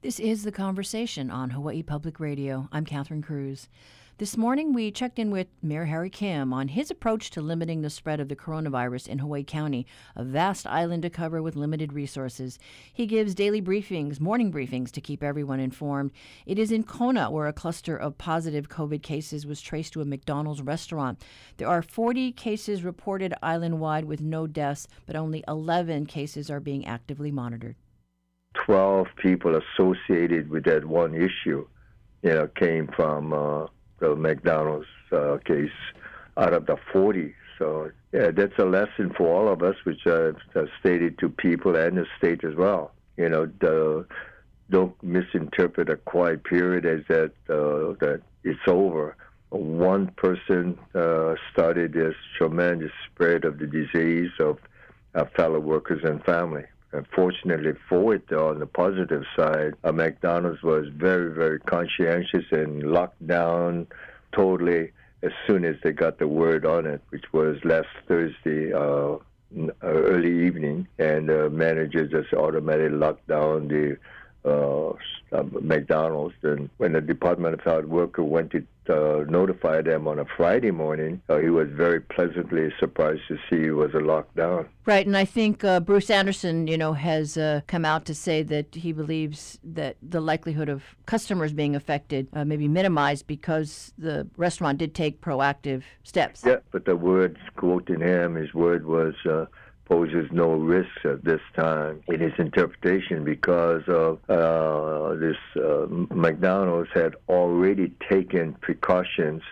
This is The Conversation on Hawaii Public Radio. I'm Catherine Cruz. This morning, we checked in with Mayor Harry Kim on his approach to limiting the spread of the coronavirus in Hawaii County, a vast island to cover with limited resources. He gives daily briefings, morning briefings, to keep everyone informed. It is in Kona where a cluster of positive COVID cases was traced to a McDonald's restaurant. There are 40 cases reported island wide with no deaths, but only 11 cases are being actively monitored. 12 people associated with that one issue, you know, came from uh, the McDonald's uh, case out of the 40. So, yeah, that's a lesson for all of us, which I've, I've stated to people and the state as well. You know, the, don't misinterpret a quiet period as that uh, that it's over. One person uh, started this tremendous spread of the disease of our fellow workers and family. Unfortunately for it, though, on the positive side, uh, McDonald's was very, very conscientious and locked down totally as soon as they got the word on it, which was last Thursday uh, early evening, and the uh, manager just automatically locked down the uh, McDonald's. And when the Department of Health worker went to uh, notify them on a Friday morning, uh, he was very pleasantly surprised to see it was a lockdown. Right, and I think uh, Bruce Anderson, you know, has uh, come out to say that he believes that the likelihood of customers being affected uh, may be minimized because the restaurant did take proactive steps. Yeah, but the words quoting him, his word was uh, poses no risk at this time in his interpretation because of uh, this uh, McDonald's had already taken precautions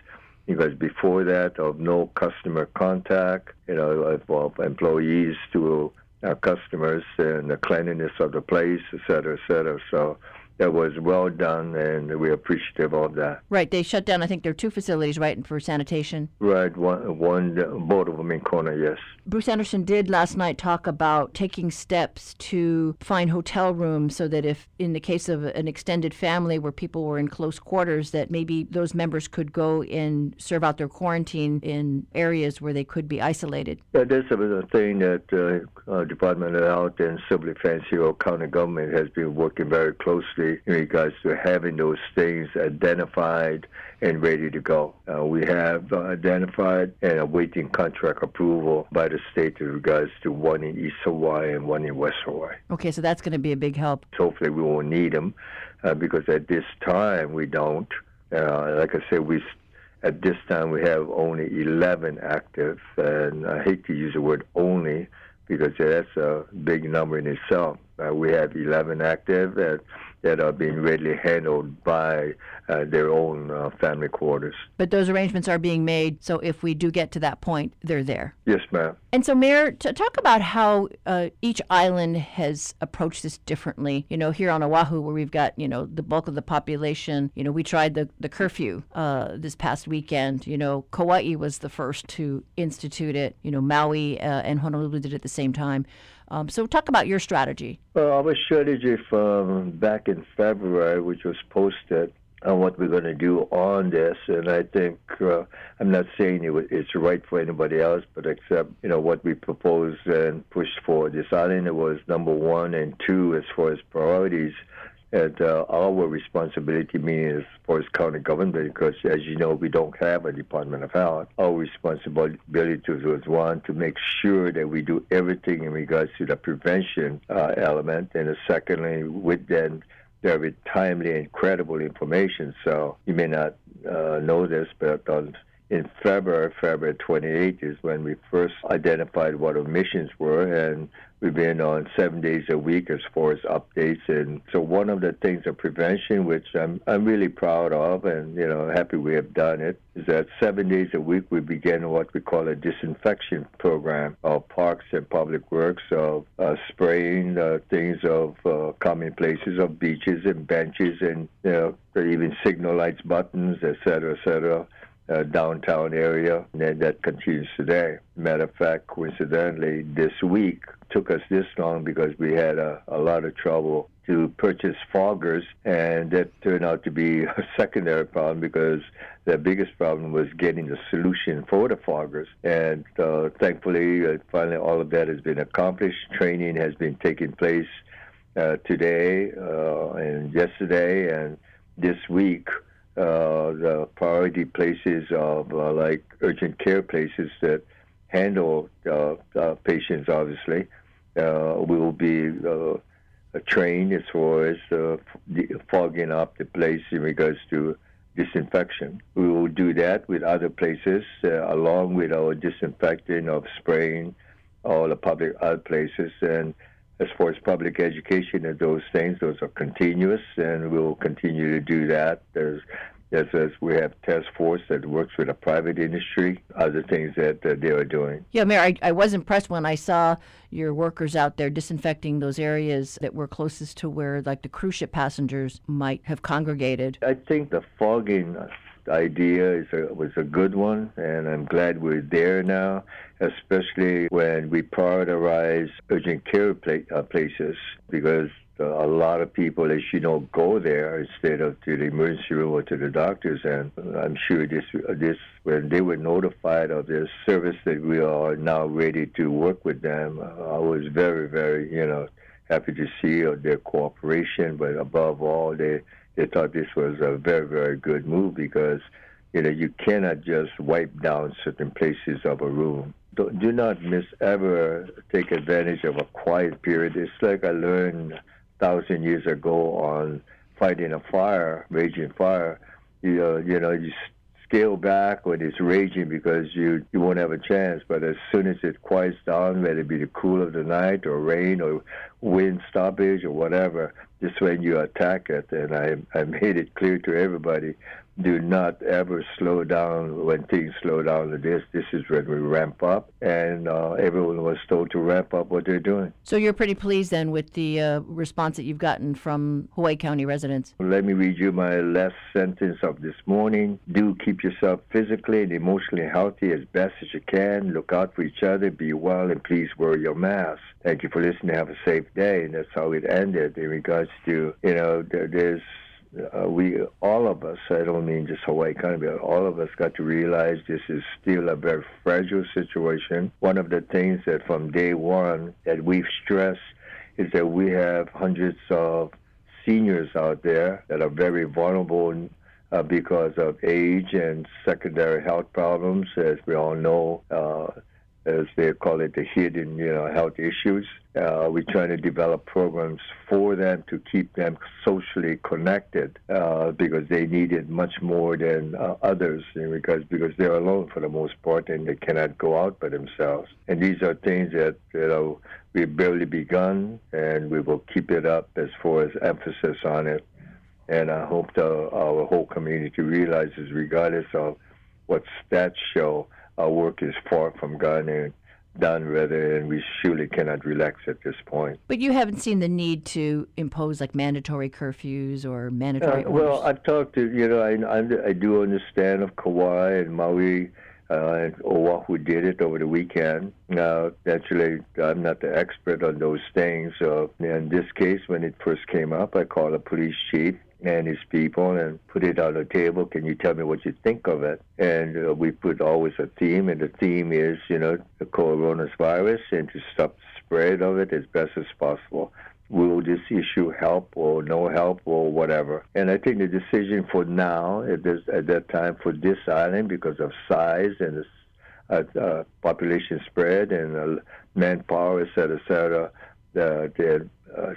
because before that of no customer contact, you know, of, employees to our customers and the cleanliness of the place, et cetera, et cetera. So that was well done, and we're appreciative of that. Right. They shut down, I think there are two facilities, right, for sanitation? Right. One, one both of them in Kona, yes. Bruce Anderson did last night talk about taking steps to find hotel rooms so that if, in the case of an extended family where people were in close quarters, that maybe those members could go and serve out their quarantine in areas where they could be isolated. Yeah, this is a thing that uh, uh, Department of Health and Sibley Hill County government has been working very closely in regards to having those things identified and ready to go. Uh, we have uh, identified and awaiting contract approval by the state in regards to one in East Hawaii and one in West Hawaii. Okay, so that's going to be a big help. So Hopefully, we won't need them uh, because at this time we don't. Uh, like I said, we at this time we have only 11 active, and I hate to use the word only because that's a big number in itself. Uh, we have 11 active, and that are being readily handled by uh, their own uh, family quarters. But those arrangements are being made, so if we do get to that point, they're there. Yes, ma'am. And so, Mayor, to talk about how uh, each island has approached this differently. You know, here on Oahu, where we've got you know the bulk of the population, you know, we tried the the curfew uh, this past weekend. You know, Kauai was the first to institute it. You know, Maui uh, and Honolulu did it at the same time. Um, so, talk about your strategy. Well, our strategy from back in February, which was posted on what we're going to do on this, and I think uh, I'm not saying it, it's right for anybody else, but except you know what we proposed and pushed for this island. It was number one and two as far as priorities at uh, our responsibility, meaning as far as county government, because as you know, we don't have a Department of Health. Our responsibility was one to make sure that we do everything in regards to the prevention uh, element, and secondly, with then very timely and credible information. So you may not uh, know this, but on in February, February 28th is when we first identified what our missions were, and we've been on seven days a week as far as updates. And so one of the things of prevention, which I'm I'm really proud of, and you know happy we have done it, is that seven days a week we begin what we call a disinfection program of parks and public works, of uh, spraying uh, things of uh, common places, of beaches and benches, and you know even signal lights, buttons, et cetera, et cetera uh, downtown area, and that continues today. Matter of fact, coincidentally, this week took us this long because we had a, a lot of trouble to purchase foggers, and that turned out to be a secondary problem because the biggest problem was getting the solution for the foggers. And uh, thankfully, uh, finally, all of that has been accomplished. Training has been taking place uh, today uh, and yesterday and this week. Uh, the priority places of uh, like urgent care places that handle patients, obviously, We will be trained as far as fogging up the place in regards to disinfection. We will do that with other places, uh, along with our disinfecting of spraying all the public other places. And as far as public education and those things, those are continuous, and we'll continue to do that. There's as, as we have task force that works with the private industry, other things that uh, they are doing. Yeah, Mayor, I, I was impressed when I saw your workers out there disinfecting those areas that were closest to where, like, the cruise ship passengers might have congregated. I think the fogging idea is a, was a good one, and I'm glad we're there now, especially when we prioritize urgent care uh, places because uh, a lot of people, as you know, go there instead of to the emergency room or to the doctors. And I'm sure this, uh, this when they were notified of this service that we are now ready to work with them, I was very, very, you know, happy to see uh, their cooperation. But above all, they they thought this was a very, very good move because you know you cannot just wipe down certain places of a room do not miss ever take advantage of a quiet period. It's like I learned thousand years ago on fighting a fire, raging fire, you know, you know, you scale back when it's raging because you you won't have a chance. But as soon as it quiets down, whether it be the cool of the night or rain or wind stoppage or whatever, just when you attack it. And I I made it clear to everybody do not ever slow down when things slow down to this. This is when we ramp up, and uh, everyone was told to ramp up what they're doing. So you're pretty pleased then with the uh, response that you've gotten from Hawaii County residents. Let me read you my last sentence of this morning. Do keep yourself physically and emotionally healthy as best as you can. Look out for each other. Be well, and please wear your mask. Thank you for listening. Have a safe day. And that's how it ended in regards to, you know, there's uh, we all of us i don't mean just hawaii county but all of us got to realize this is still a very fragile situation. One of the things that from day one that we've stressed is that we have hundreds of seniors out there that are very vulnerable uh, because of age and secondary health problems as we all know. Uh, as they call it, the hidden, you know, health issues. Uh, we're trying to develop programs for them to keep them socially connected uh, because they need it much more than uh, others because because they're alone for the most part and they cannot go out by themselves. And these are things that you know we've barely begun, and we will keep it up as far as emphasis on it. And I hope the, our whole community realizes, regardless of what stats show our work is far from done and done rather and we surely cannot relax at this point. But you haven't seen the need to impose like mandatory curfews or mandatory uh, Well, I've talked to, you know, I, I, do understand of Kauai and Maui uh, and Oahu did it over the weekend. Now, naturally, I'm not the expert on those things. So in this case, when it first came up, I called the police chief and his people and put it on the table. Can you tell me what you think of it? And uh, we put always a theme, and the theme is, you know, the coronavirus and to stop the spread of it as best as possible. Will this issue help or no help or whatever? And I think the decision for now, at, this, at that time, for this island, because of size and the uh, uh, population spread and uh, manpower, et cetera, et cetera, the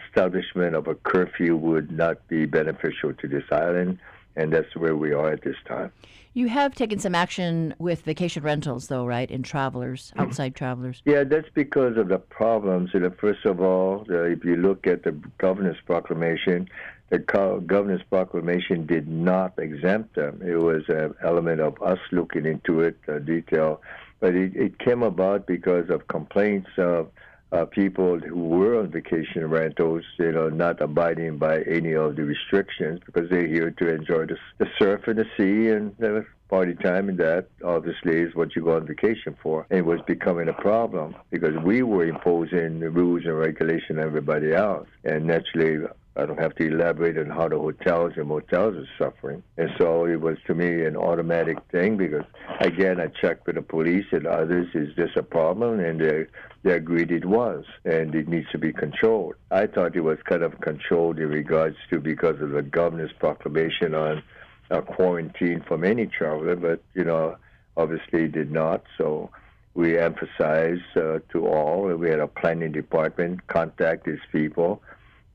establishment of a curfew would not be beneficial to this island, and that's where we are at this time. You have taken some action with vacation rentals, though, right? In travelers, mm-hmm. outside travelers. Yeah, that's because of the problems. You know, first of all, if you look at the governor's proclamation, the governor's proclamation did not exempt them. It was an element of us looking into it, uh, detail, but it, it came about because of complaints of uh, people who were on vacation rentals, you know, not abiding by any of the restrictions because they're here to enjoy the, the surf and the sea and the party time, and that obviously is what you go on vacation for. And it was becoming a problem because we were imposing the rules and regulation on everybody else, and naturally. I don't have to elaborate on how the hotels and motels are suffering. And so it was to me an automatic thing because, again, I checked with the police and others, is this a problem? And they, they agreed it was, and it needs to be controlled. I thought it was kind of controlled in regards to because of the governor's proclamation on a quarantine from any traveler, but, you know, obviously did not. So we emphasized uh, to all, we had a planning department contact these people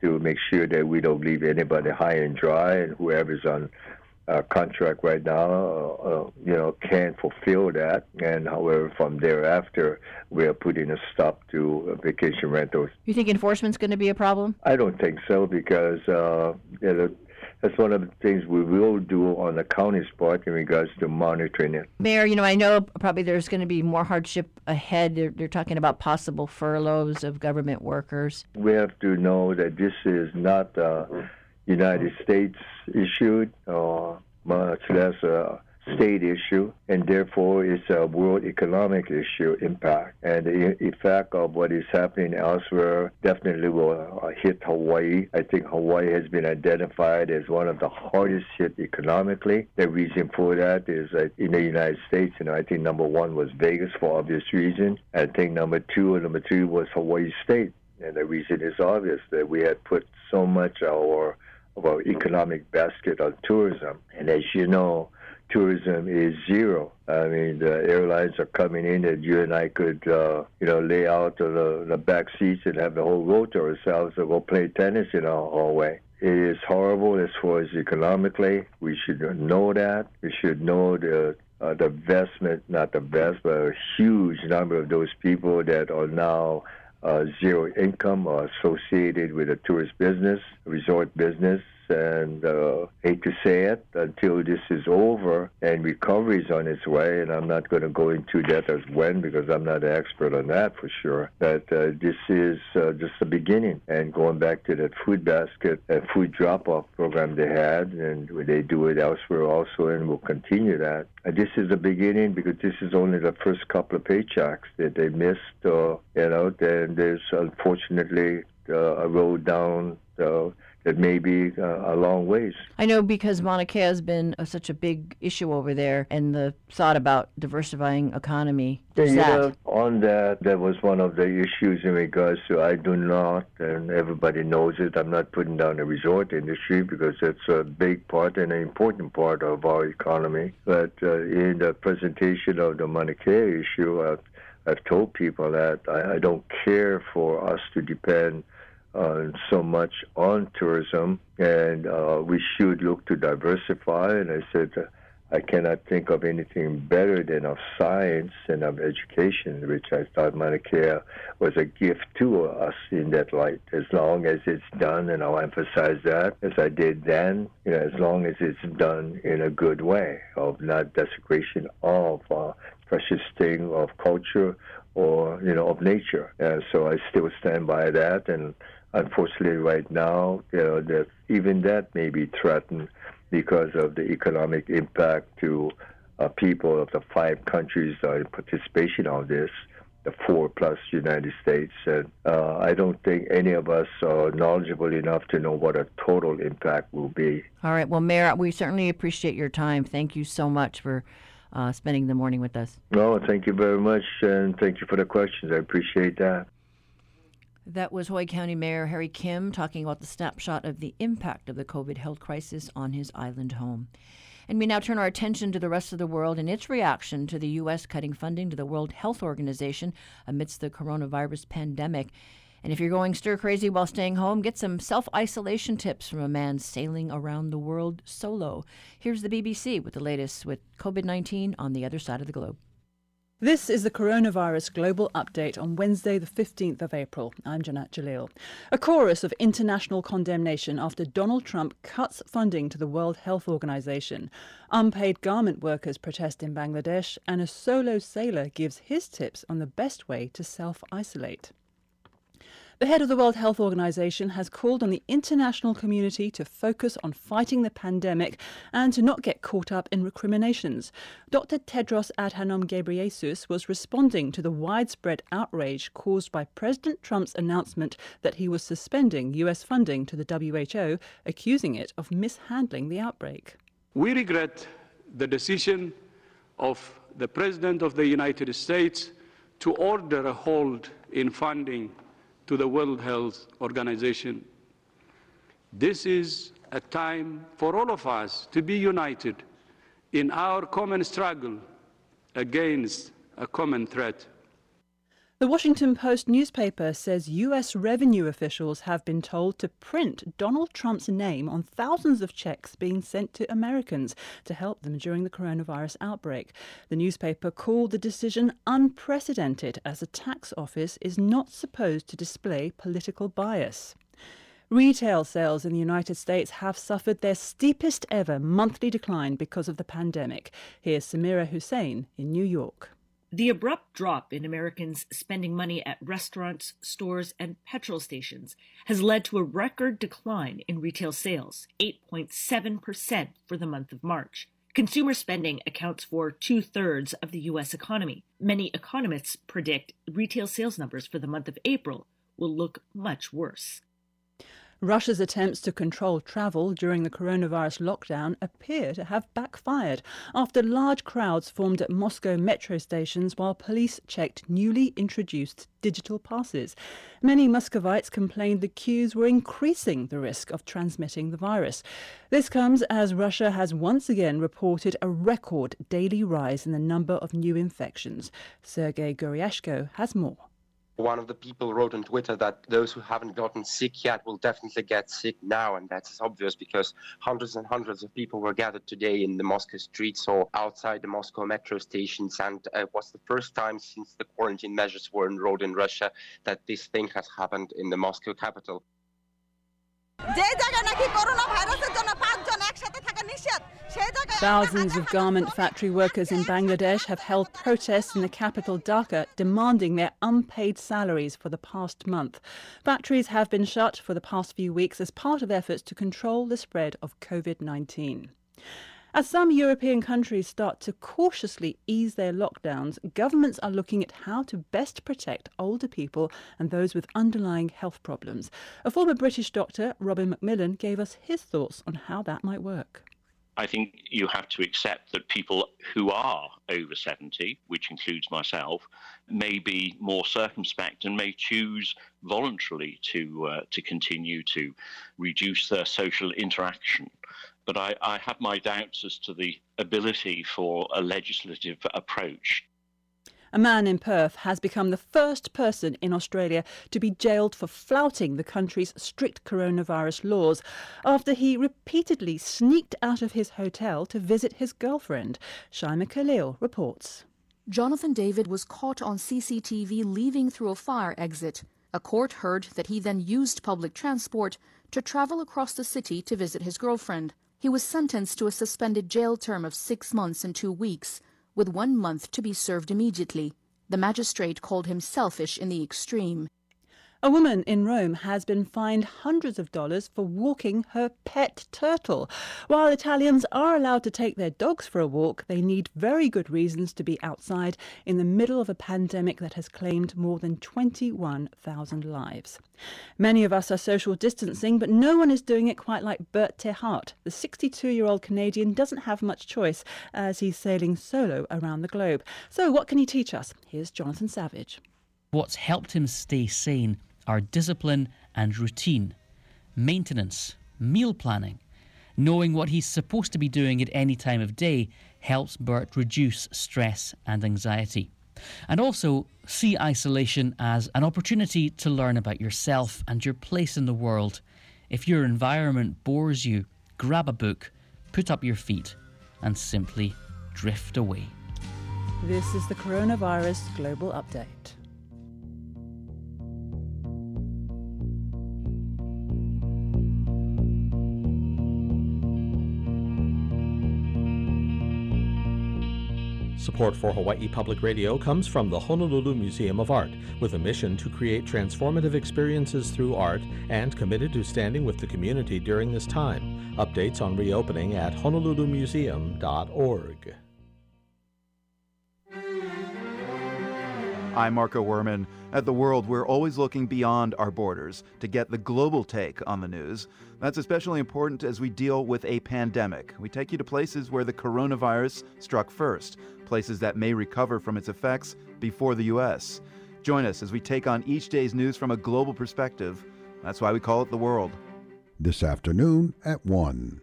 to make sure that we don't leave anybody high and dry, and whoever's on uh, contract right now, uh, uh, you know, can't fulfill that. And however, from thereafter, we are putting a stop to vacation rentals. You think enforcement's going to be a problem? I don't think so because uh, you know, that's one of the things we will do on the county's part in regards to monitoring it. Mayor, you know, I know probably there's going to be more hardship ahead. They're, they're talking about possible furloughs of government workers. We have to know that this is not a United States issued, or much less a state issue, and therefore it's a world economic issue impact. And the effect of what is happening elsewhere definitely will uh, hit Hawaii. I think Hawaii has been identified as one of the hardest hit economically. The reason for that is that in the United States, you know, I think number one was Vegas for obvious reason. I think number two and number three was Hawaii State. And the reason is obvious that we had put so much our of our economic basket on tourism. And as you know, tourism is zero. I mean, the airlines are coming in that you and I could, uh, you know, lay out the, the back seats and have the whole row to ourselves and go play tennis in our hallway. It is horrible as far as economically. We should know that. We should know the uh, the investment, not the best, but a huge number of those people that are now uh, zero income or associated with a tourist business, resort business, and uh, hate to say it, until this is over and recovery is on its way, and I'm not going to go into that as when because I'm not an expert on that for sure. But uh, this is uh, just the beginning. And going back to that food basket, uh, food drop-off program they had, and they do it elsewhere also, and we'll continue that. And this is the beginning because this is only the first couple of paychecks that they missed. Uh, you know, then there's unfortunately uh, a road down. Uh, it may be uh, a long ways. I know because Mauna Kea has been such a big issue over there, and the thought about diversifying economy. Yeah, that. know, on that, that was one of the issues in regards to I do not, and everybody knows it. I'm not putting down the resort industry because it's a big part and an important part of our economy. But uh, in the presentation of the Mauna Kea issue, I've, I've told people that I, I don't care for us to depend uh, so much on tourism, and uh, we should look to diversify. And I said, I cannot think of anything better than of science and of education, which I thought Kea was a gift to us in that light. As long as it's done, and I'll emphasize that, as I did then, you know, as long as it's done in a good way, of not desecration of uh, precious thing of culture or you know of nature. And so I still stand by that, and unfortunately, right now, you know, that even that may be threatened because of the economic impact to uh, people of the five countries that are in participation on this, the four plus United States. And uh, I don't think any of us are knowledgeable enough to know what a total impact will be. All right. Well, Mayor, we certainly appreciate your time. Thank you so much for uh, spending the morning with us. No, thank you very much, and thank you for the questions. I appreciate that. That was Hawaii County Mayor Harry Kim talking about the snapshot of the impact of the COVID health crisis on his island home. And we now turn our attention to the rest of the world and its reaction to the U.S. cutting funding to the World Health Organization amidst the coronavirus pandemic. And if you're going stir crazy while staying home, get some self isolation tips from a man sailing around the world solo. Here's the BBC with the latest with COVID 19 on the other side of the globe. This is the coronavirus global update on Wednesday, the 15th of April. I'm Jannat Jalil. A chorus of international condemnation after Donald Trump cuts funding to the World Health Organization. Unpaid garment workers protest in Bangladesh, and a solo sailor gives his tips on the best way to self isolate. The head of the World Health Organization has called on the international community to focus on fighting the pandemic and to not get caught up in recriminations. Dr. Tedros Adhanom Ghebreyesus was responding to the widespread outrage caused by President Trump's announcement that he was suspending US funding to the WHO, accusing it of mishandling the outbreak. We regret the decision of the President of the United States to order a hold in funding to the World Health Organization. This is a time for all of us to be united in our common struggle against a common threat. The Washington Post newspaper says U.S. revenue officials have been told to print Donald Trump's name on thousands of checks being sent to Americans to help them during the coronavirus outbreak. The newspaper called the decision unprecedented as a tax office is not supposed to display political bias. Retail sales in the United States have suffered their steepest ever monthly decline because of the pandemic. Here's Samira Hussain in New York. The abrupt drop in Americans spending money at restaurants, stores, and petrol stations has led to a record decline in retail sales, 8.7% for the month of March. Consumer spending accounts for two thirds of the U.S. economy. Many economists predict retail sales numbers for the month of April will look much worse. Russia's attempts to control travel during the coronavirus lockdown appear to have backfired after large crowds formed at Moscow metro stations while police checked newly introduced digital passes. Many Muscovites complained the queues were increasing the risk of transmitting the virus. This comes as Russia has once again reported a record daily rise in the number of new infections. Sergei Goryashko has more. One of the people wrote on Twitter that those who haven't gotten sick yet will definitely get sick now, and that's obvious because hundreds and hundreds of people were gathered today in the Moscow streets or outside the Moscow metro stations, and uh, it was the first time since the quarantine measures were enrolled in Russia that this thing has happened in the Moscow capital. Thousands of garment factory workers in Bangladesh have held protests in the capital Dhaka demanding their unpaid salaries for the past month. Factories have been shut for the past few weeks as part of efforts to control the spread of COVID 19. As some European countries start to cautiously ease their lockdowns, governments are looking at how to best protect older people and those with underlying health problems. A former British doctor, Robin Macmillan, gave us his thoughts on how that might work. I think you have to accept that people who are over 70, which includes myself, may be more circumspect and may choose voluntarily to uh, to continue to reduce their social interaction. But I, I have my doubts as to the ability for a legislative approach a man in Perth has become the first person in Australia to be jailed for flouting the country's strict coronavirus laws after he repeatedly sneaked out of his hotel to visit his girlfriend. Shaima Khalil reports. Jonathan David was caught on CCTV leaving through a fire exit. A court heard that he then used public transport to travel across the city to visit his girlfriend. He was sentenced to a suspended jail term of six months and two weeks with one month to be served immediately. The magistrate called him selfish in the extreme. A woman in Rome has been fined hundreds of dollars for walking her pet turtle. While Italians are allowed to take their dogs for a walk, they need very good reasons to be outside in the middle of a pandemic that has claimed more than 21,000 lives. Many of us are social distancing, but no one is doing it quite like Bert ter Hart. The 62 year old Canadian doesn't have much choice as he's sailing solo around the globe. So, what can he teach us? Here's Jonathan Savage. What's helped him stay sane are discipline and routine, maintenance, meal planning. Knowing what he's supposed to be doing at any time of day helps Bert reduce stress and anxiety. And also see isolation as an opportunity to learn about yourself and your place in the world. If your environment bores you, grab a book, put up your feet, and simply drift away. This is the Coronavirus Global Update. Support for Hawaii Public Radio comes from the Honolulu Museum of Art, with a mission to create transformative experiences through art and committed to standing with the community during this time. Updates on reopening at honolulumuseum.org. I'm Marco Werman. At The World, we're always looking beyond our borders to get the global take on the news. That's especially important as we deal with a pandemic. We take you to places where the coronavirus struck first, places that may recover from its effects before the U.S. Join us as we take on each day's news from a global perspective. That's why we call it The World. This afternoon at 1.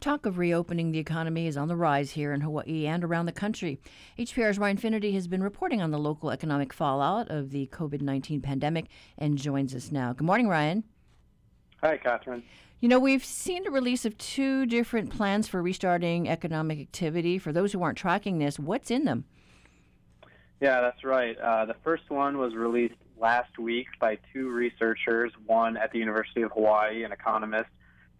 Talk of reopening the economy is on the rise here in Hawaii and around the country. HPR's Ryan Finnerty has been reporting on the local economic fallout of the COVID 19 pandemic and joins us now. Good morning, Ryan. Hi, Catherine. You know, we've seen the release of two different plans for restarting economic activity. For those who aren't tracking this, what's in them? Yeah, that's right. Uh, the first one was released last week by two researchers, one at the University of Hawaii, an economist,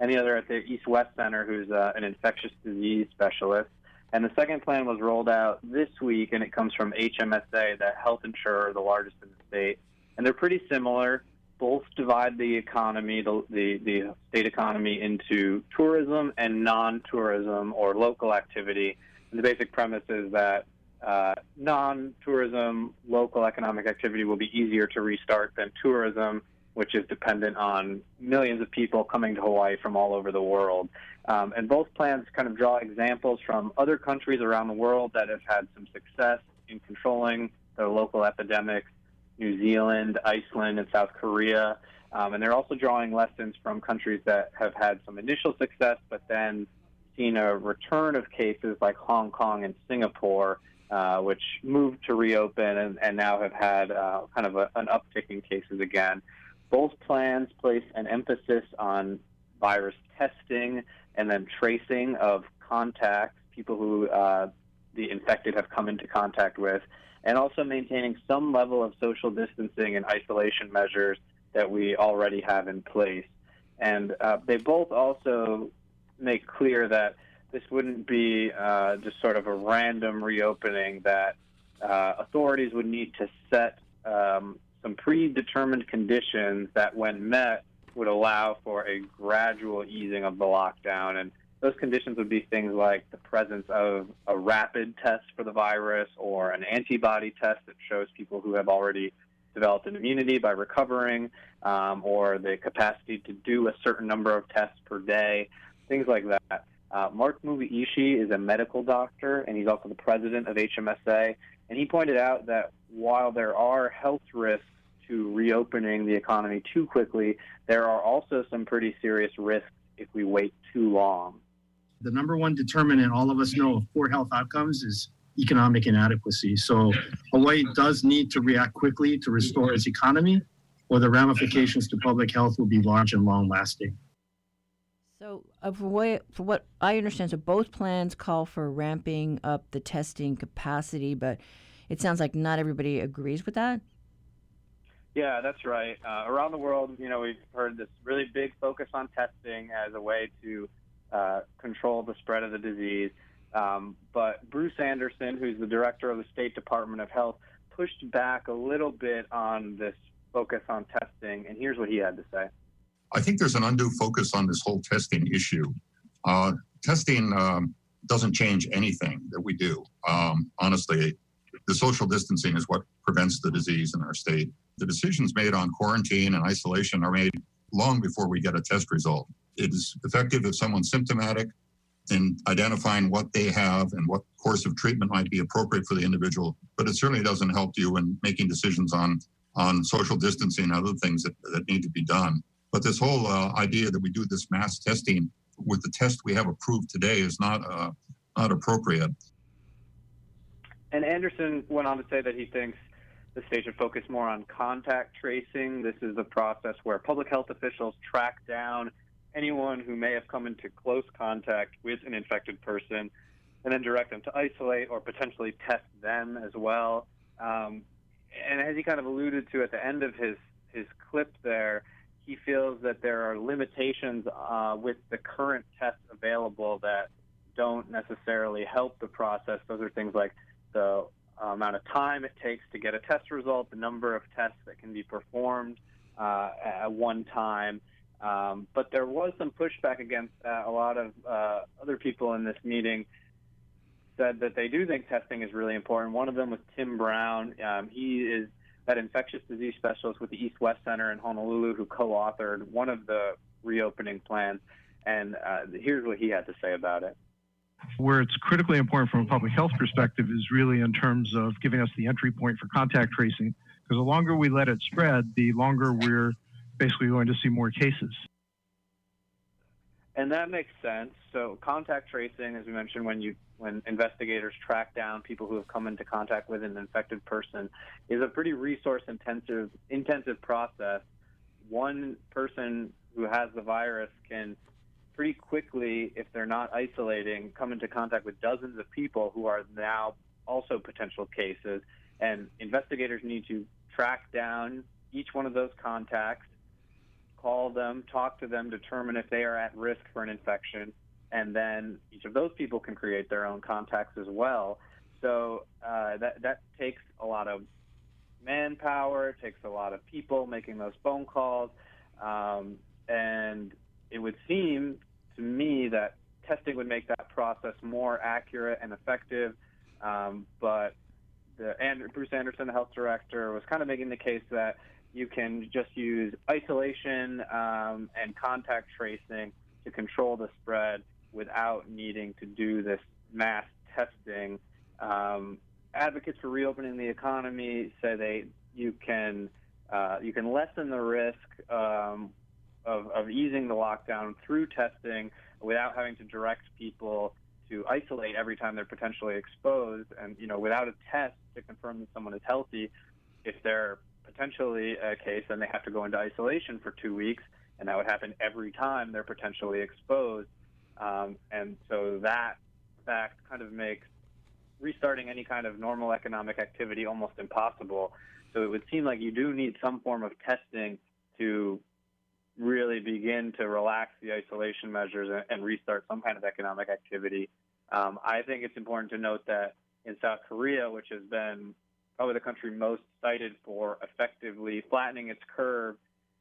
and the other at the East West Center, who's uh, an infectious disease specialist. And the second plan was rolled out this week, and it comes from HMSA, the health insurer, the largest in the state. And they're pretty similar. Both divide the economy, the, the, the state economy, into tourism and non tourism or local activity. And the basic premise is that uh, non tourism, local economic activity will be easier to restart than tourism which is dependent on millions of people coming to Hawaii from all over the world. Um, and both plans kind of draw examples from other countries around the world that have had some success in controlling their local epidemics New Zealand, Iceland, and South Korea. Um, and they're also drawing lessons from countries that have had some initial success, but then seen a return of cases like Hong Kong and Singapore, uh, which moved to reopen and, and now have had uh, kind of a, an uptick in cases again. Both plans place an emphasis on virus testing and then tracing of contacts, people who uh, the infected have come into contact with, and also maintaining some level of social distancing and isolation measures that we already have in place. And uh, they both also make clear that this wouldn't be uh, just sort of a random reopening, that uh, authorities would need to set um, some predetermined conditions that, when met, would allow for a gradual easing of the lockdown. And those conditions would be things like the presence of a rapid test for the virus or an antibody test that shows people who have already developed an immunity by recovering, um, or the capacity to do a certain number of tests per day, things like that. Uh, Mark Mugiishi is a medical doctor, and he's also the president of HMSA. And he pointed out that while there are health risks to reopening the economy too quickly, there are also some pretty serious risks if we wait too long. The number one determinant all of us know of poor health outcomes is economic inadequacy. So Hawaii does need to react quickly to restore its economy, or the ramifications to public health will be large and long lasting. So, uh, for, what, for what I understand, so both plans call for ramping up the testing capacity, but it sounds like not everybody agrees with that. Yeah, that's right. Uh, around the world, you know, we've heard this really big focus on testing as a way to uh, control the spread of the disease. Um, but Bruce Anderson, who's the director of the State Department of Health, pushed back a little bit on this focus on testing, and here's what he had to say. I think there's an undue focus on this whole testing issue. Uh, testing um, doesn't change anything that we do. Um, honestly, the social distancing is what prevents the disease in our state. The decisions made on quarantine and isolation are made long before we get a test result. It is effective if someone's symptomatic in identifying what they have and what course of treatment might be appropriate for the individual, but it certainly doesn't help you in making decisions on, on social distancing and other things that, that need to be done. But this whole uh, idea that we do this mass testing with the test we have approved today is not, uh, not appropriate. And Anderson went on to say that he thinks the state should focus more on contact tracing. This is a process where public health officials track down anyone who may have come into close contact with an infected person and then direct them to isolate or potentially test them as well. Um, and as he kind of alluded to at the end of his, his clip there, he feels that there are limitations uh, with the current tests available that don't necessarily help the process. Those are things like the amount of time it takes to get a test result, the number of tests that can be performed uh, at one time. Um, but there was some pushback against that. A lot of uh, other people in this meeting said that they do think testing is really important. One of them was Tim Brown. Um, he is that infectious disease specialist with the East West Center in Honolulu who co authored one of the reopening plans. And uh, here's what he had to say about it. Where it's critically important from a public health perspective is really in terms of giving us the entry point for contact tracing. Because the longer we let it spread, the longer we're basically going to see more cases. And that makes sense. So contact tracing, as we mentioned, when you when investigators track down people who have come into contact with an infected person, is a pretty resource intensive intensive process. One person who has the virus can pretty quickly, if they're not isolating, come into contact with dozens of people who are now also potential cases. And investigators need to track down each one of those contacts, call them, talk to them, determine if they are at risk for an infection, and then each of those people can create their own contacts as well. So uh, that that takes a lot of manpower, it takes a lot of people making those phone calls, um, and it would seem to me that testing would make that process more accurate and effective. Um, but the, and Bruce Anderson, the health director, was kind of making the case that you can just use isolation um, and contact tracing to control the spread without needing to do this mass testing. Um, advocates for reopening the economy say they you can uh, you can lessen the risk um, of, of easing the lockdown through testing without having to direct people to isolate every time they're potentially exposed. And, you know, without a test to confirm that someone is healthy, if they're potentially a case, then they have to go into isolation for two weeks. And that would happen every time they're potentially exposed. Um, and so that fact kind of makes restarting any kind of normal economic activity almost impossible. So it would seem like you do need some form of testing to really begin to relax the isolation measures and, and restart some kind of economic activity. Um, I think it's important to note that in South Korea, which has been probably the country most cited for effectively flattening its curve,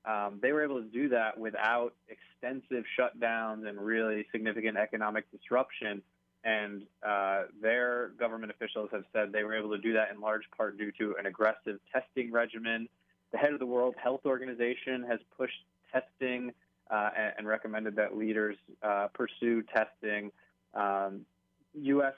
um, they were able to do that without extensive shutdowns and really significant economic disruption. And uh, their government officials have said they were able to do that in large part due to an aggressive testing regimen. The head of the World Health Organization has pushed testing uh, and, and, recommended that leaders uh, pursue testing. Um, U.S.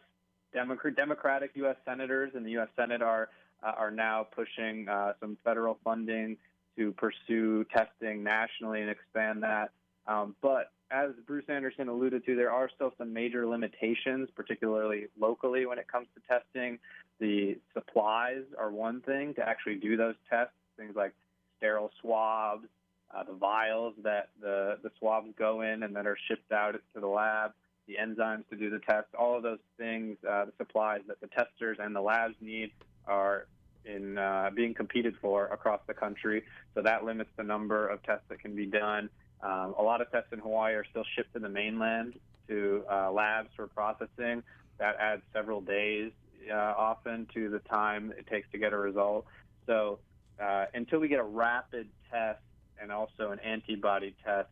Democrat, Democratic U.S. senators in the U.S. Senate are uh, are now pushing uh, some federal funding to pursue testing nationally and expand that. Um, but as Bruce Anderson alluded to, there are still some major limitations, particularly locally when it comes to testing. The supplies are one thing to actually do those tests, things like sterile swabs, uh, the vials that the, the swabs go in and that are shipped out to the lab, the enzymes to do the test, all of those things, uh, the supplies that the testers and the labs need are in uh, being competed for across the country. So that limits the number of tests that can be done. Um, a lot of tests in Hawaii are still shipped to the mainland to uh, labs for processing. That adds several days uh, often to the time it takes to get a result. So uh, until we get a rapid test and also an antibody test,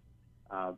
uh,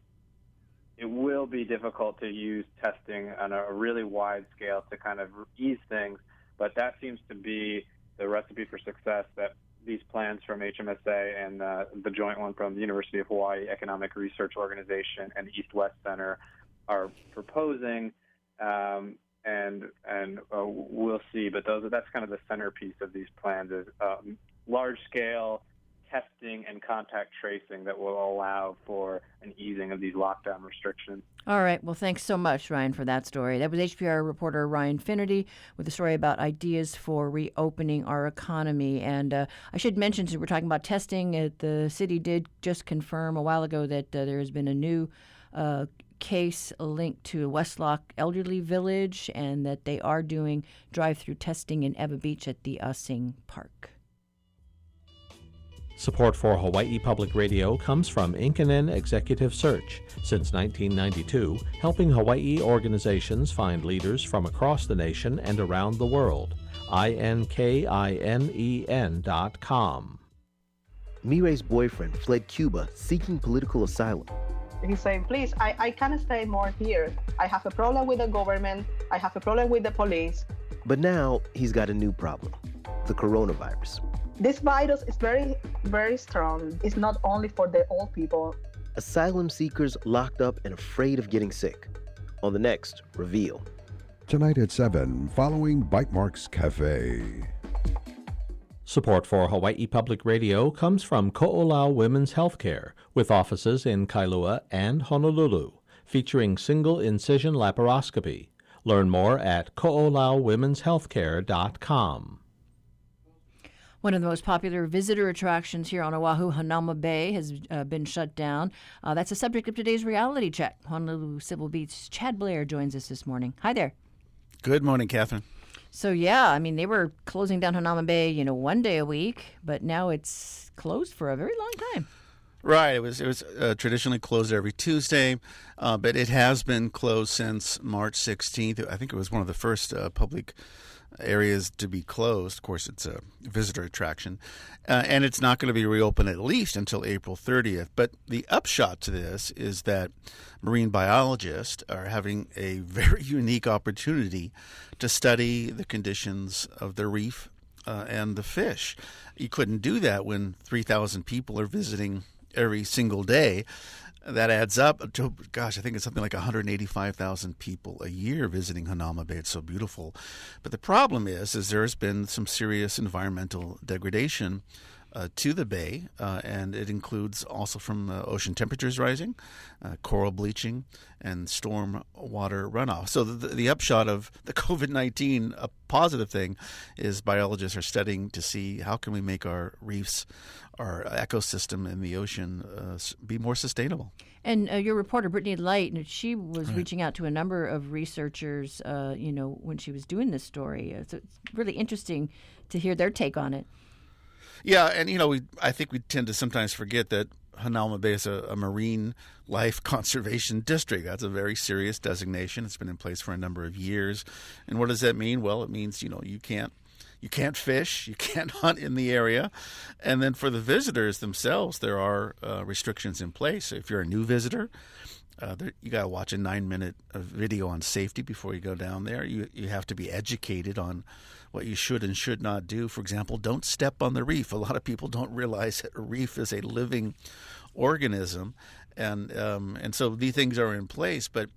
it will be difficult to use testing on a really wide scale to kind of ease things. But that seems to be the recipe for success that these plans from HMSA and uh, the joint one from the University of Hawaii Economic Research Organization and East West Center are proposing. Um, and and uh, we'll see, but those that's kind of the centerpiece of these plans is um, large scale testing and contact tracing that will allow for an easing of these lockdown restrictions. All right. Well, thanks so much, Ryan, for that story. That was HPR reporter Ryan Finnerty with a story about ideas for reopening our economy. And uh, I should mention, since we're talking about testing, uh, the city did just confirm a while ago that uh, there has been a new uh, case linked to West Loch Elderly Village and that they are doing drive through testing in Ewa Beach at the Asing Park. Support for Hawaii Public Radio comes from Inkinen Executive Search, since 1992, helping Hawaii organizations find leaders from across the nation and around the world. I-N-K-I-N-E-N dot com. Mire's boyfriend fled Cuba seeking political asylum. He's saying, please, I, I can't stay more here. I have a problem with the government. I have a problem with the police. But now he's got a new problem the coronavirus. This virus is very, very strong. It's not only for the old people. Asylum seekers locked up and afraid of getting sick. On the next Reveal. Tonight at 7, following Bytemarks Cafe. Support for Hawaii Public Radio comes from Ko'olau Women's Healthcare, with offices in Kailua and Honolulu, featuring single incision laparoscopy. Learn more at ko'olauwomenshealthcare.com. One of the most popular visitor attractions here on Oahu, Hanauma Bay, has uh, been shut down. Uh, that's the subject of today's reality check. Honolulu Civil Beat's Chad Blair joins us this morning. Hi there. Good morning, Catherine. So yeah, I mean they were closing down Hanauma Bay, you know, one day a week, but now it's closed for a very long time. Right. It was it was uh, traditionally closed every Tuesday, uh, but it has been closed since March 16th. I think it was one of the first uh, public areas to be closed. Of course, it's a visitor attraction, uh, and it's not going to be reopened at least until April 30th. But the upshot to this is that marine biologists are having a very unique opportunity to study the conditions of the reef uh, and the fish. You couldn't do that when 3,000 people are visiting every single day that adds up to gosh i think it's something like 185000 people a year visiting hanauma bay it's so beautiful but the problem is is there's been some serious environmental degradation uh, to the bay, uh, and it includes also from uh, ocean temperatures rising, uh, coral bleaching, and storm water runoff. So the, the upshot of the COVID nineteen, a positive thing, is biologists are studying to see how can we make our reefs, our ecosystem in the ocean, uh, be more sustainable. And uh, your reporter, Brittany Lyte, she was right. reaching out to a number of researchers, you know, when she was doing this story. so it's really interesting to hear their take on it. Yeah, and you know, we I think we tend to sometimes forget that Hanauma Bay is a, a, marine life conservation district. That's a very serious designation. It's been in place for a number of years. And what does that mean? Well, it means you know you can't you can't fish, you can't hunt in the area, and then for the visitors themselves, there are uh, restrictions in place. If you're a new visitor, uh, there, you got to watch a nine minute uh, video on safety before you go down there. You you have to be educated on what you should and should not do. For example, don't step on the reef. A lot of people don't realize that a reef is a living organism, and um, and so these things are in place. But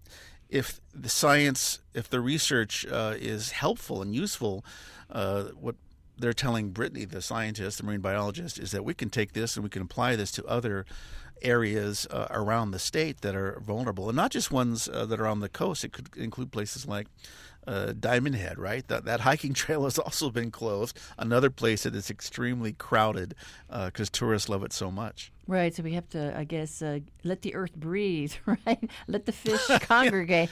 if the science, if the research uh, is helpful and useful, uh, what they're telling Brittany, the scientist, the marine biologist, is that we can take this and we can apply this to other areas uh, around the state that are vulnerable, and not just ones uh, that are on the coast. It could include places like uh, Diamond Head, right? That, that hiking trail has also been closed. Another place that is extremely crowded because uh, tourists love it so much. Right. So we have to, I guess, uh, let the earth breathe, right? let the fish congregate.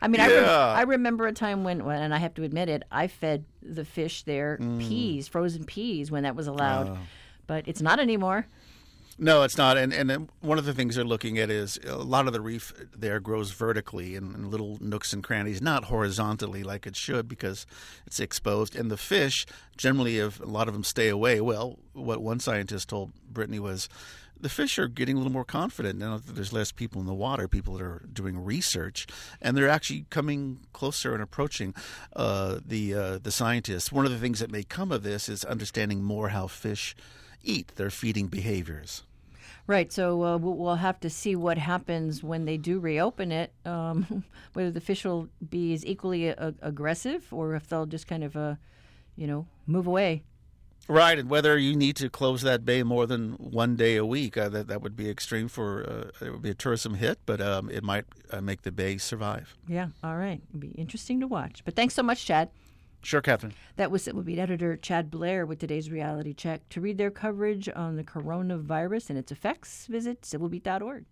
I mean, yeah. I, I remember a time when, and I have to admit it, I fed the fish there mm. peas, frozen peas, when that was allowed. Oh. But it's not anymore. No, it's not. And and one of the things they're looking at is a lot of the reef there grows vertically in, in, little nooks and crannies, not horizontally like it should because it's exposed. And the fish, generally, a lot of them stay away. Well, what one scientist told Brittany was the fish are getting a little more confident now that there's less people in the water, people that are doing research, and they're actually coming closer and approaching uh, the uh, the scientists. One of the things that may come of this is understanding more how fish eat, their feeding behaviors. Right. So uh, we'll have to see what happens when they do reopen it. Um, whether the fish will be as equally a- aggressive, or if they'll just kind of, uh, you know, move away. Right, and whether you need to close that bay more than one day a week, uh, that that would be extreme for uh, it would be a tourism hit, but um, it might uh, make the bay survive. Yeah. All right. It'll be interesting to watch. But thanks so much, Chad. Sure, Catherine. That was Civil Beat editor Chad Blair with today's reality check. To read their coverage on the coronavirus and its effects, visit civilbeat.org.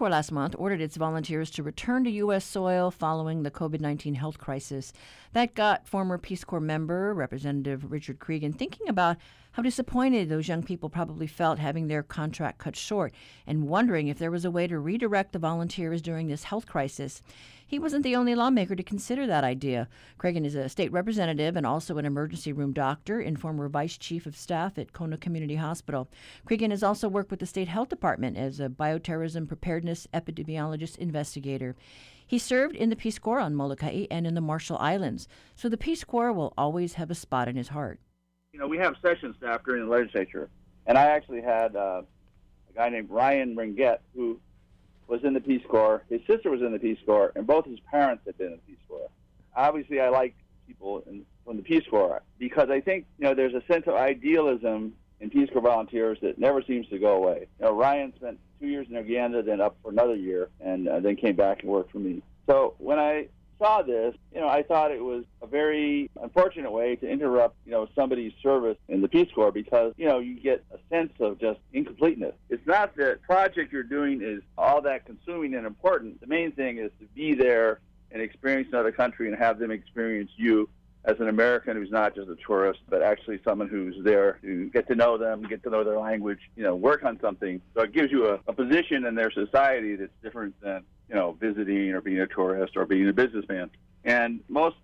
Corps last month ordered its volunteers to return to U.S. soil following the COVID 19 health crisis. That got former Peace Corps member, Representative Richard Creagan, thinking about how disappointed those young people probably felt having their contract cut short and wondering if there was a way to redirect the volunteers during this health crisis. He wasn't the only lawmaker to consider that idea. Creagan is a state representative and also an emergency room doctor and former vice chief of staff at Kona Community Hospital. Creagan has also worked with the state health department as a bioterrorism preparedness epidemiologist investigator. He served in the Peace Corps on Molokai and in the Marshall Islands, so the Peace Corps will always have a spot in his heart. Know, we have session staff during the legislature, and I actually had uh, a guy named Ryan Ringett who was in the Peace Corps. His sister was in the Peace Corps, and both his parents had been in the Peace Corps. Obviously, I like people in, from the Peace Corps because I think you know there's a sense of idealism in Peace Corps volunteers that never seems to go away. You know, Ryan spent two years in Uganda, then up for another year, and uh, then came back and worked for me. So when I saw this, you know, I thought it was a very unfortunate way to interrupt, you know, somebody's service in the Peace Corps because, you know, you get a sense of just incompleteness. It's not that project you're doing is all that consuming and important. The main thing is to be there and experience another country and have them experience you as an American who's not just a tourist, but actually someone who's there to get to know them, get to know their language, you know, work on something. So it gives you a, a position in their society that's different than, you know, visiting or being a tourist or being a businessman. And most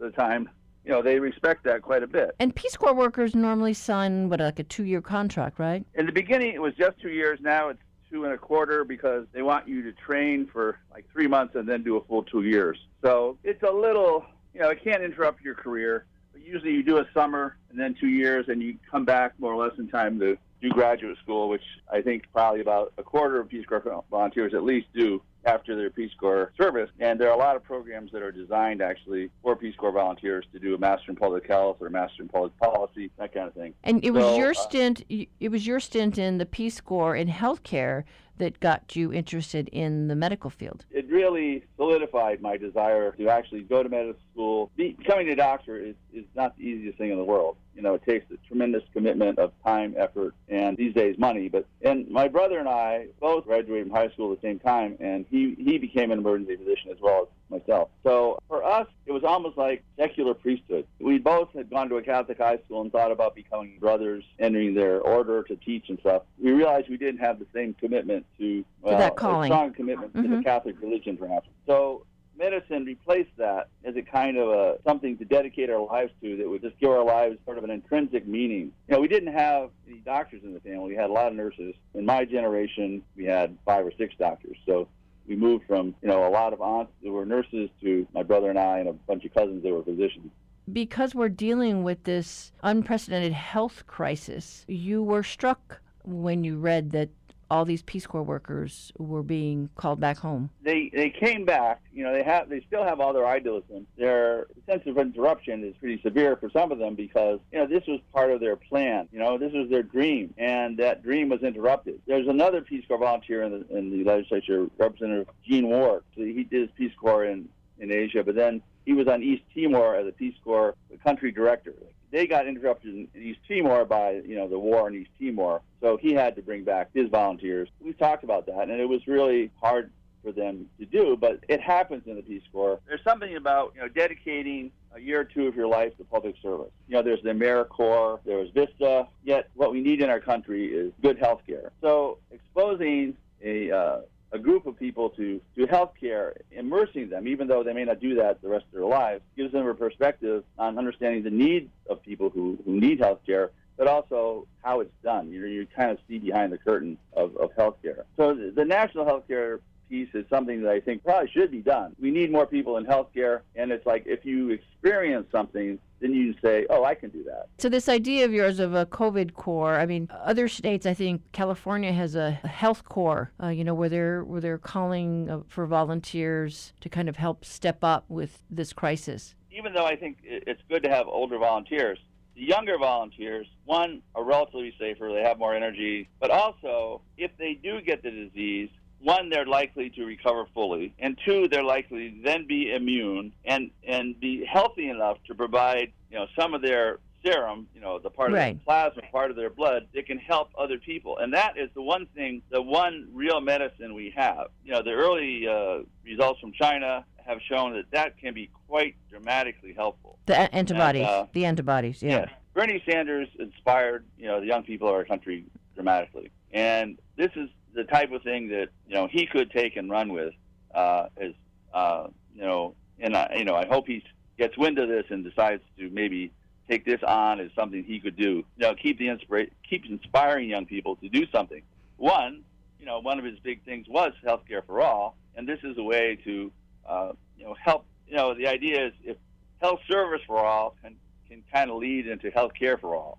of the time, you know, they respect that quite a bit. And Peace Corps workers normally sign, what, like a two year contract, right? In the beginning, it was just two years. Now it's two and a quarter because they want you to train for like three months and then do a full two years. So it's a little you know, it can't interrupt your career. But usually you do a summer and then two years, and you come back more or less in time to do graduate school, which I think probably about a quarter of Peace Corps volunteers at least do after their Peace Corps service. And there are a lot of programs that are designed actually for Peace Corps volunteers to do a Master in Public Health or a Master in Public Policy, that kind of thing. And it was So, your uh, stint. It was your stint in the Peace Corps in healthcare that got you interested in the medical field. it really solidified my desire to actually go to medical school. Becoming a doctor is, is not the easiest thing in the world. You know, it takes a tremendous commitment of time, effort, and these days money. But and my brother and I both graduated from high school at the same time, and he he became an emergency physician as well as myself. So for us, it was almost like secular priesthood. We both had gone to a Catholic high school and thought about becoming brothers, entering their order to teach and stuff. We realized we didn't have the same commitment to, well, that a calling. strong commitment to the Mhm. Catholic religion, perhaps. So medicine replaced that as a kind of a something to dedicate our lives to that would just give our lives sort of an intrinsic meaning. You know, we didn't have any doctors in the family. We had a lot of nurses. In my generation, we had five or six doctors. So we moved from, you know, a lot of aunts that were nurses to my brother and I and a bunch of cousins that were physicians. Because we're dealing with this unprecedented health crisis, you were struck when you read that all these Peace Corps workers were being called back home. they they came back. You know, they have they still have all their idealism. Their sense of interruption is pretty severe for some of them because you know this was part of their plan. You know, this was their dream, and that dream was interrupted. There's another Peace Corps volunteer in the in the legislature, Representative Gene Ward. So he did his Peace Corps in in Asia, but then he was on East Timor as a Peace Corps country director. They got interrupted in East Timor by you know the war in East Timor, so he had to bring back his volunteers. We've talked about that, and it was really hard for them to do, but it happens in the Peace Corps. There's something about you know dedicating a year or two of your life to public service. You know, there's the AmeriCorps, there's Vista. Yet, what we need in our country is good health care. So, exposing a uh, a group of people to, to health care, immersing them, even though they may not do that the rest of their lives, gives them a perspective on understanding the needs of people who, who need health care, but also how it's done. You know, you kind of see behind the curtain of, of health care. So the, the national health care piece is something that I think probably should be done. We need more people in healthcare, and it's like if you experience something, then you say, "Oh, I can do that." So this idea of yours of a COVID Corps, I mean, other states, I think California has a, a health corps, uh, you know, where they're where they're calling uh, for volunteers to kind of help step up with this crisis. Even though I think it's good to have older volunteers, the younger volunteers, one, are relatively safer, they have more energy, but also, if they do get the disease, one, they're likely to recover fully, and two, they're likely to then be immune and, and be healthy enough to provide, you know, some of their serum, you know, the part Right. of the plasma, part of their blood, that can help other people. And that is the one thing, the one real medicine we have. You know, the early uh, results from China have shown that that can be quite dramatically helpful. The a- antibodies. And, uh, the antibodies. Yeah. Yes. Bernie Sanders inspired, you know, the young people of our country dramatically. And this is the type of thing that, you know, he could take and run with uh, as, uh, you know, and, I, you know, I hope he gets wind of this and decides to maybe take this on as something he could do. You know, keep the inspira- keep inspiring young people to do something. One, you know, one of his big things was healthcare for all, and this is a way to, uh, you know, help. You know, the idea is if health service for all can can kind of lead into health care for all.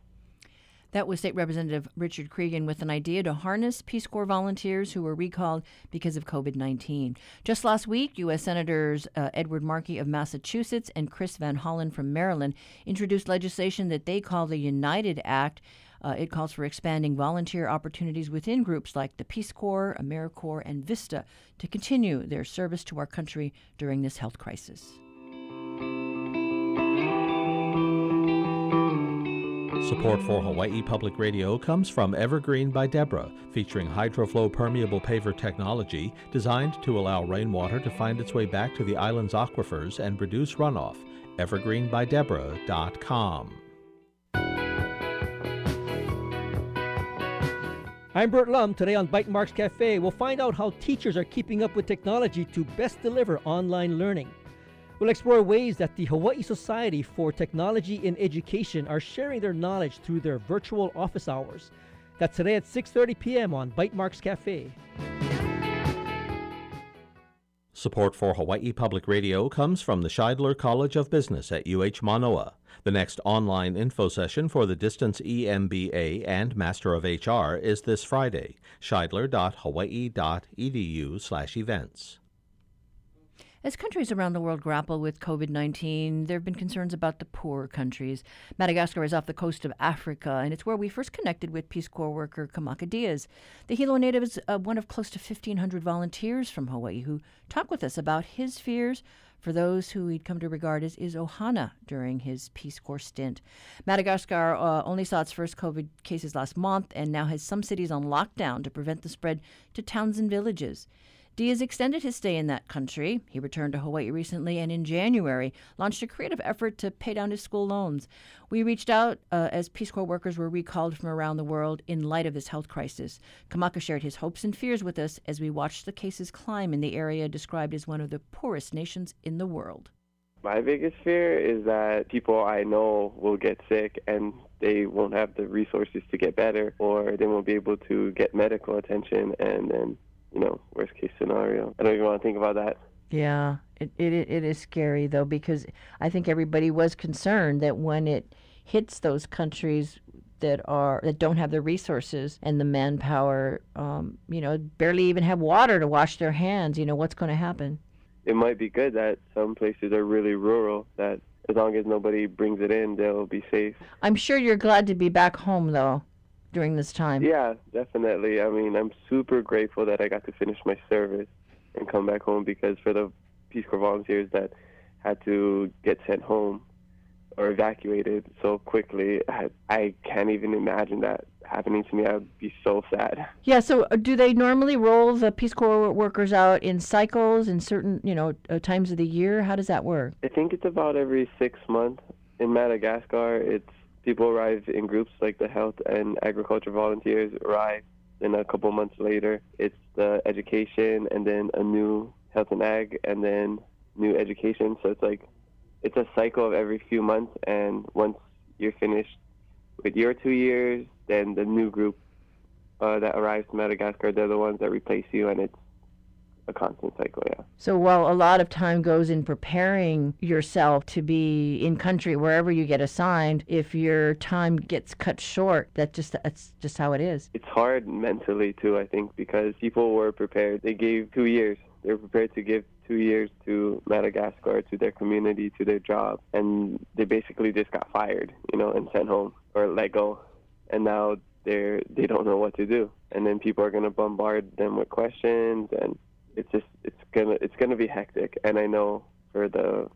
That was State Representative Richard Creagan with an idea to harness Peace Corps volunteers who were recalled because of COVID 19. Just last week, U.S. Senators uh, Edward Markey of Massachusetts and Chris Van Hollen from Maryland introduced legislation that they call the United Act. Uh, it calls for expanding volunteer opportunities within groups like the Peace Corps, AmeriCorps, and VISTA to continue their service to our country during this health crisis. Support for Hawaii Public Radio comes from Evergreen by Deborah, featuring HydroFlow permeable paver technology designed to allow rainwater to find its way back to the island's aquifers and reduce runoff. Evergreenbydeborah.com. I'm Bert Lum. Today on Bytemarks Cafe, we'll find out how teachers are keeping up with technology to best deliver online learning. We'll explore ways that the Hawaii Society for Technology in Education are sharing their knowledge through their virtual office hours. That's today at 6:30 p.m. on Bytemarks Cafe. Support for Hawaii Public Radio comes from the Shidler College of Business at UH Manoa. The next online info session for the Distance EMBA and Master of HR is this Friday. shidler.hawaii.edu/events. As countries around the world grapple with COVID 19, there have been concerns about the poorer countries. Madagascar is off the coast of Africa, and it's where we first connected with Peace Corps worker Kamaka Diaz. The Hilo native is uh, one of close to 1,500 volunteers from Hawaii who talked with us about his fears for those who he'd come to regard as is Ohana during his Peace Corps stint. Madagascar uh, only saw its first COVID cases last month and now has some cities on lockdown to prevent the spread to towns and villages. Diaz extended his stay in that country. He returned to Hawaii recently and in January launched a creative effort to pay down his school loans. We reached out uh, as Peace Corps workers were recalled from around the world in light of this health crisis. Kamaka shared his hopes and fears with us as we watched the cases climb in the area described as one of the poorest nations in the world. My biggest fear is that people I know will get sick and they won't have the resources to get better or they won't be able to get medical attention and then you know, worst case scenario. I don't even want to think about that. Yeah, it, it it is scary though because I think everybody was concerned that when it hits those countries that are that don't have the resources and the manpower, um, you know, barely even have water to wash their hands. You know, what's going to happen? It might be good that some places are really rural. That as long as nobody brings it in, they'll be safe. I'm sure you're glad to be back home though during this time. Yeah, definitely. I mean, I'm super grateful that I got to finish my service and come back home because for the Peace Corps volunteers that had to get sent home or evacuated so quickly, I, I can't even imagine that happening to me. I would be so sad. Yeah. So, uh, do they normally roll the Peace Corps workers out in cycles in certain, you know, uh, times of the year? How does that work? I think it's about every six months. In Madagascar, it's people arrive in groups like the health and agriculture volunteers arrive then a couple months later it's the education and then a new health and ag and then new education. So it's like it's a cycle of every few months. And once you're finished with your two years then the new group uh, that arrives to madagascar they're the ones that replace you. And it's a constant cycle, yeah. So while a lot of time goes in preparing yourself to be in country wherever you get assigned, if your time gets cut short, that just that's just how it is. It's hard mentally too, I think, because people were prepared. They gave two years. They were prepared to give two years to Madagascar, to their community, to their job, and they basically just got fired, you know, and sent home or let go. And now they're they don't know what to do. And then people are going to bombard them with questions and it's just it's gonna it's gonna be hectic and i know for the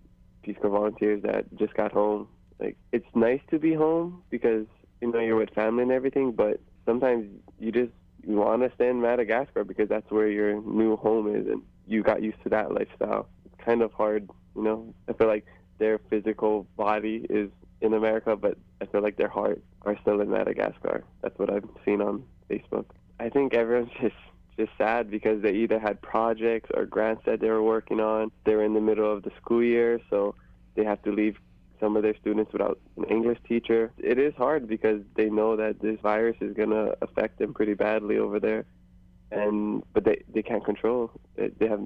peace corps volunteers that just got home Like it's nice to be home because you know you're with family and everything, but sometimes you just you want to stay in Madagascar because that's where your new home is, and you got used to that lifestyle. It's kind of hard, you know. I feel like their physical body is in America, but I feel like their heart are still in Madagascar. That's what I've seen on Facebook. I think everyone's just just sad because they either had projects or grants that they were working on. They're in the middle of the school year, so they have to leave some of their students without an English teacher. It is hard because they know that this virus is going to affect them pretty badly over there, and but they they can't control. It. They have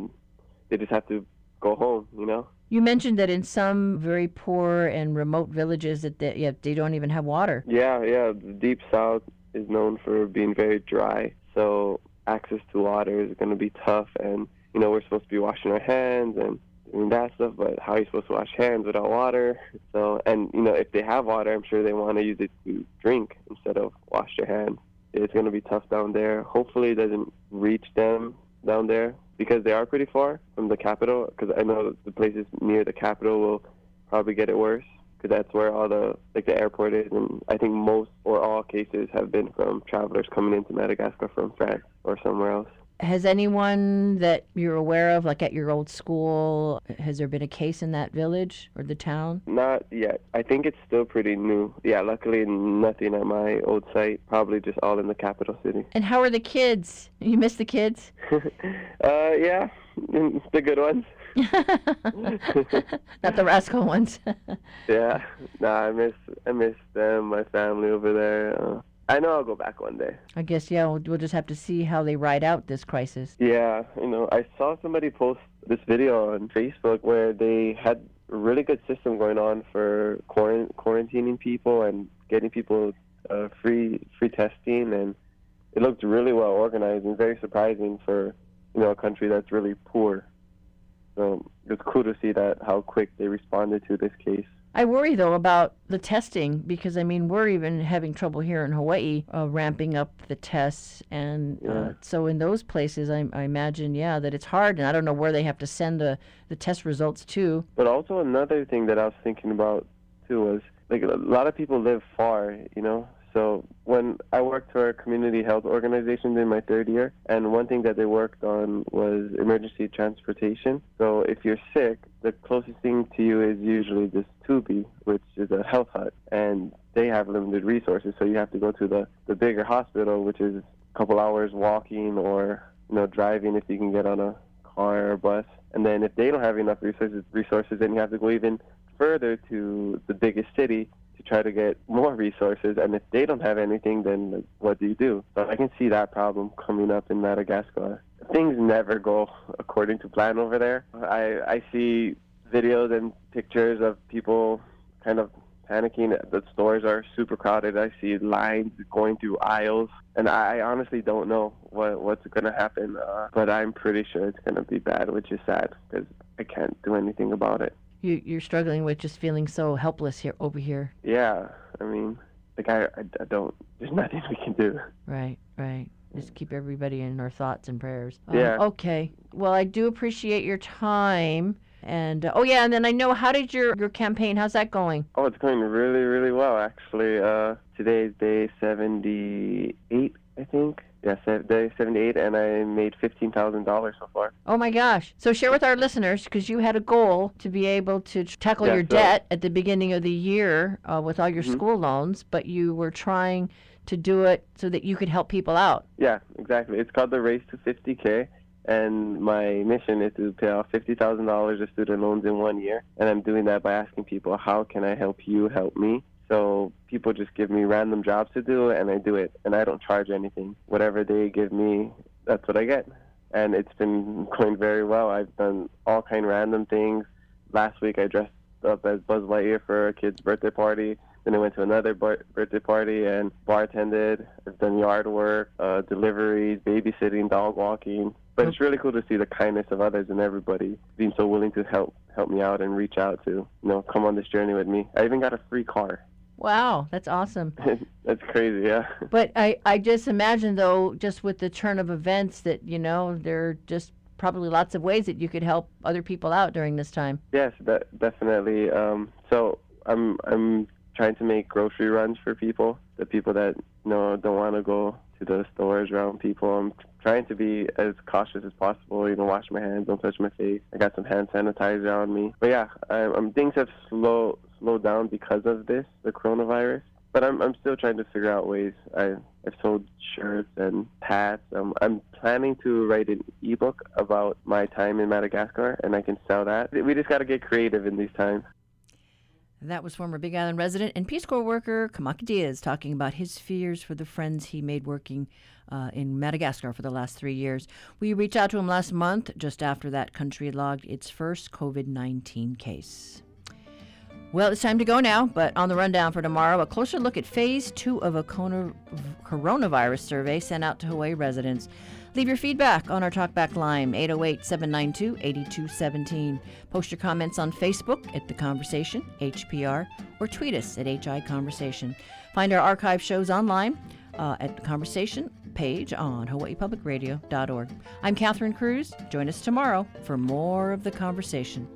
they just have to go home, you know. You mentioned that in some very poor and remote villages that they, yeah, they don't even have water. Yeah, yeah. The deep south is known for being very dry, so access to water is going to be tough. And you know, we're supposed to be washing our hands and doing that stuff, but how are you supposed to wash hands without water? So, and you know, if they have water, I'm sure they want to use it to drink instead of wash their hands. It's going to be tough down there. Hopefully, it doesn't reach them down there because they are pretty far from the capital. Because I know the places near the capital will probably get it worse because that's where all the like the airport is, and I think most or all cases have been from travelers coming into Madagascar from France or somewhere else. Has anyone that you're aware of, like at your old school, has there been a case in that village or the town? Not yet. I think it's still pretty new. Yeah, luckily nothing at my old site. Probably just all in the capital city. And how are the kids? You miss the kids? uh, yeah, the good ones. Not the rascal ones. yeah, nah, I miss I miss them, my family over there. Uh, I know I'll go back one day. I guess yeah. We'll, we'll just have to see how they ride out this crisis. Yeah, you know, I saw somebody post this video on Facebook where they had a really good system going on for quarant- quarantining people and getting people uh, free free testing, and it looked really well organized and very surprising for you know a country that's really poor. So it's cool to see that how quick they responded to this case. I worry though about the testing because I mean we're even having trouble here in Hawaii uh, ramping up the tests, and uh, so in those places I, I imagine yeah that it's hard, and I don't know where they have to send the the test results to. But also another thing that I was thinking about too was like a lot of people live far, you know. So when I worked for a community health organization in my third year, and one thing that they worked on was emergency transportation. So if you're sick, the closest thing to you is usually this Tubi, which is a health hut, and they have limited resources. So you have to go to the the bigger hospital, which is a couple hours walking or you know driving if you can get on a car or bus. And then if they don't have enough resources, resources, then you have to go even further to the biggest city to try to get more resources. And if they don't have anything, then what do you do? So I can see that problem coming up in Madagascar. Things never go according to plan over there. I I see videos and pictures of people kind of panicking. The stores are super crowded. I see lines going through aisles, and I honestly don't know what what's going to happen. Uh, but I'm pretty sure it's going to be bad, which is sad because I can't do anything about it. You you're struggling with just feeling so helpless here over here. Yeah, I mean, like I, I, I don't. There's nothing we can do. Right, right. Just keep everybody in our thoughts and prayers. Um, Yeah. Okay. Well, I do appreciate your time. And uh, oh yeah, and then I know how did your your campaign? How's that going? Oh, it's going really, really well actually. Uh, today's day 78, I think. Yeah, day 78, and I made fifteen thousand dollars so far. Oh my gosh! So share with our listeners because you had a goal to be able to tackle Yeah, your so- debt at the beginning of the year uh, with all your Mhm. school loans, but you were trying to do it so that you could help people out. Yeah, exactly. It's called the Race to 50K, and my mission is to pay off fifty thousand dollars of student loans in one year. And I'm doing that by asking people, how can I help you help me? So people just give me random jobs to do, and I do it, and I don't charge anything. Whatever they give me, that's what I get. And it's been going very well. I've done all kind of random things. Last week I dressed up as Buzz Lightyear for a kid's birthday party. Then I went to another birthday party and bartended. I've done yard work, uh, deliveries, babysitting, dog walking. But it's really cool to see the kindness of others and everybody being so willing to help help me out and reach out to you know come on this journey with me. I even got a free car. Wow, that's awesome. That's crazy, yeah. But I, I just imagine though, just with the turn of events, that you know there are just probably lots of ways that you could help other people out during this time. Yes, de- definitely. Um, so I'm I'm trying to make grocery runs for people, the people that you know don't want to go to the stores around people. I'm trying to be as cautious as possible. You know, wash my hands, don't touch my face. I got some hand sanitizer on me. But yeah, I, I'm, things have slow slowed down because of this, the coronavirus. But I'm I'm still trying to figure out ways. I I've sold shirts and hats. Um, I'm planning to write an ebook about my time in Madagascar, and I can sell that. We just got to get creative in these times. That was former Big Island resident and Peace Corps worker Kamaka Diaz talking about his fears for the friends he made working uh, in Madagascar for the last three years. We reached out to him last month, just after that country logged its first COVID 19 case. Well, it's time to go now, but on the rundown for tomorrow, a closer look at phase two of a coronavirus survey sent out to Hawaii residents. Leave your feedback on our talkback line, 808 792 8217. Post your comments on Facebook at The Conversation, HPR, or tweet us at HI Conversation. Find our archive shows online uh, at The Conversation page on hawaiipublicradio.org. I'm Catherine Cruz. Join us tomorrow for more of The Conversation.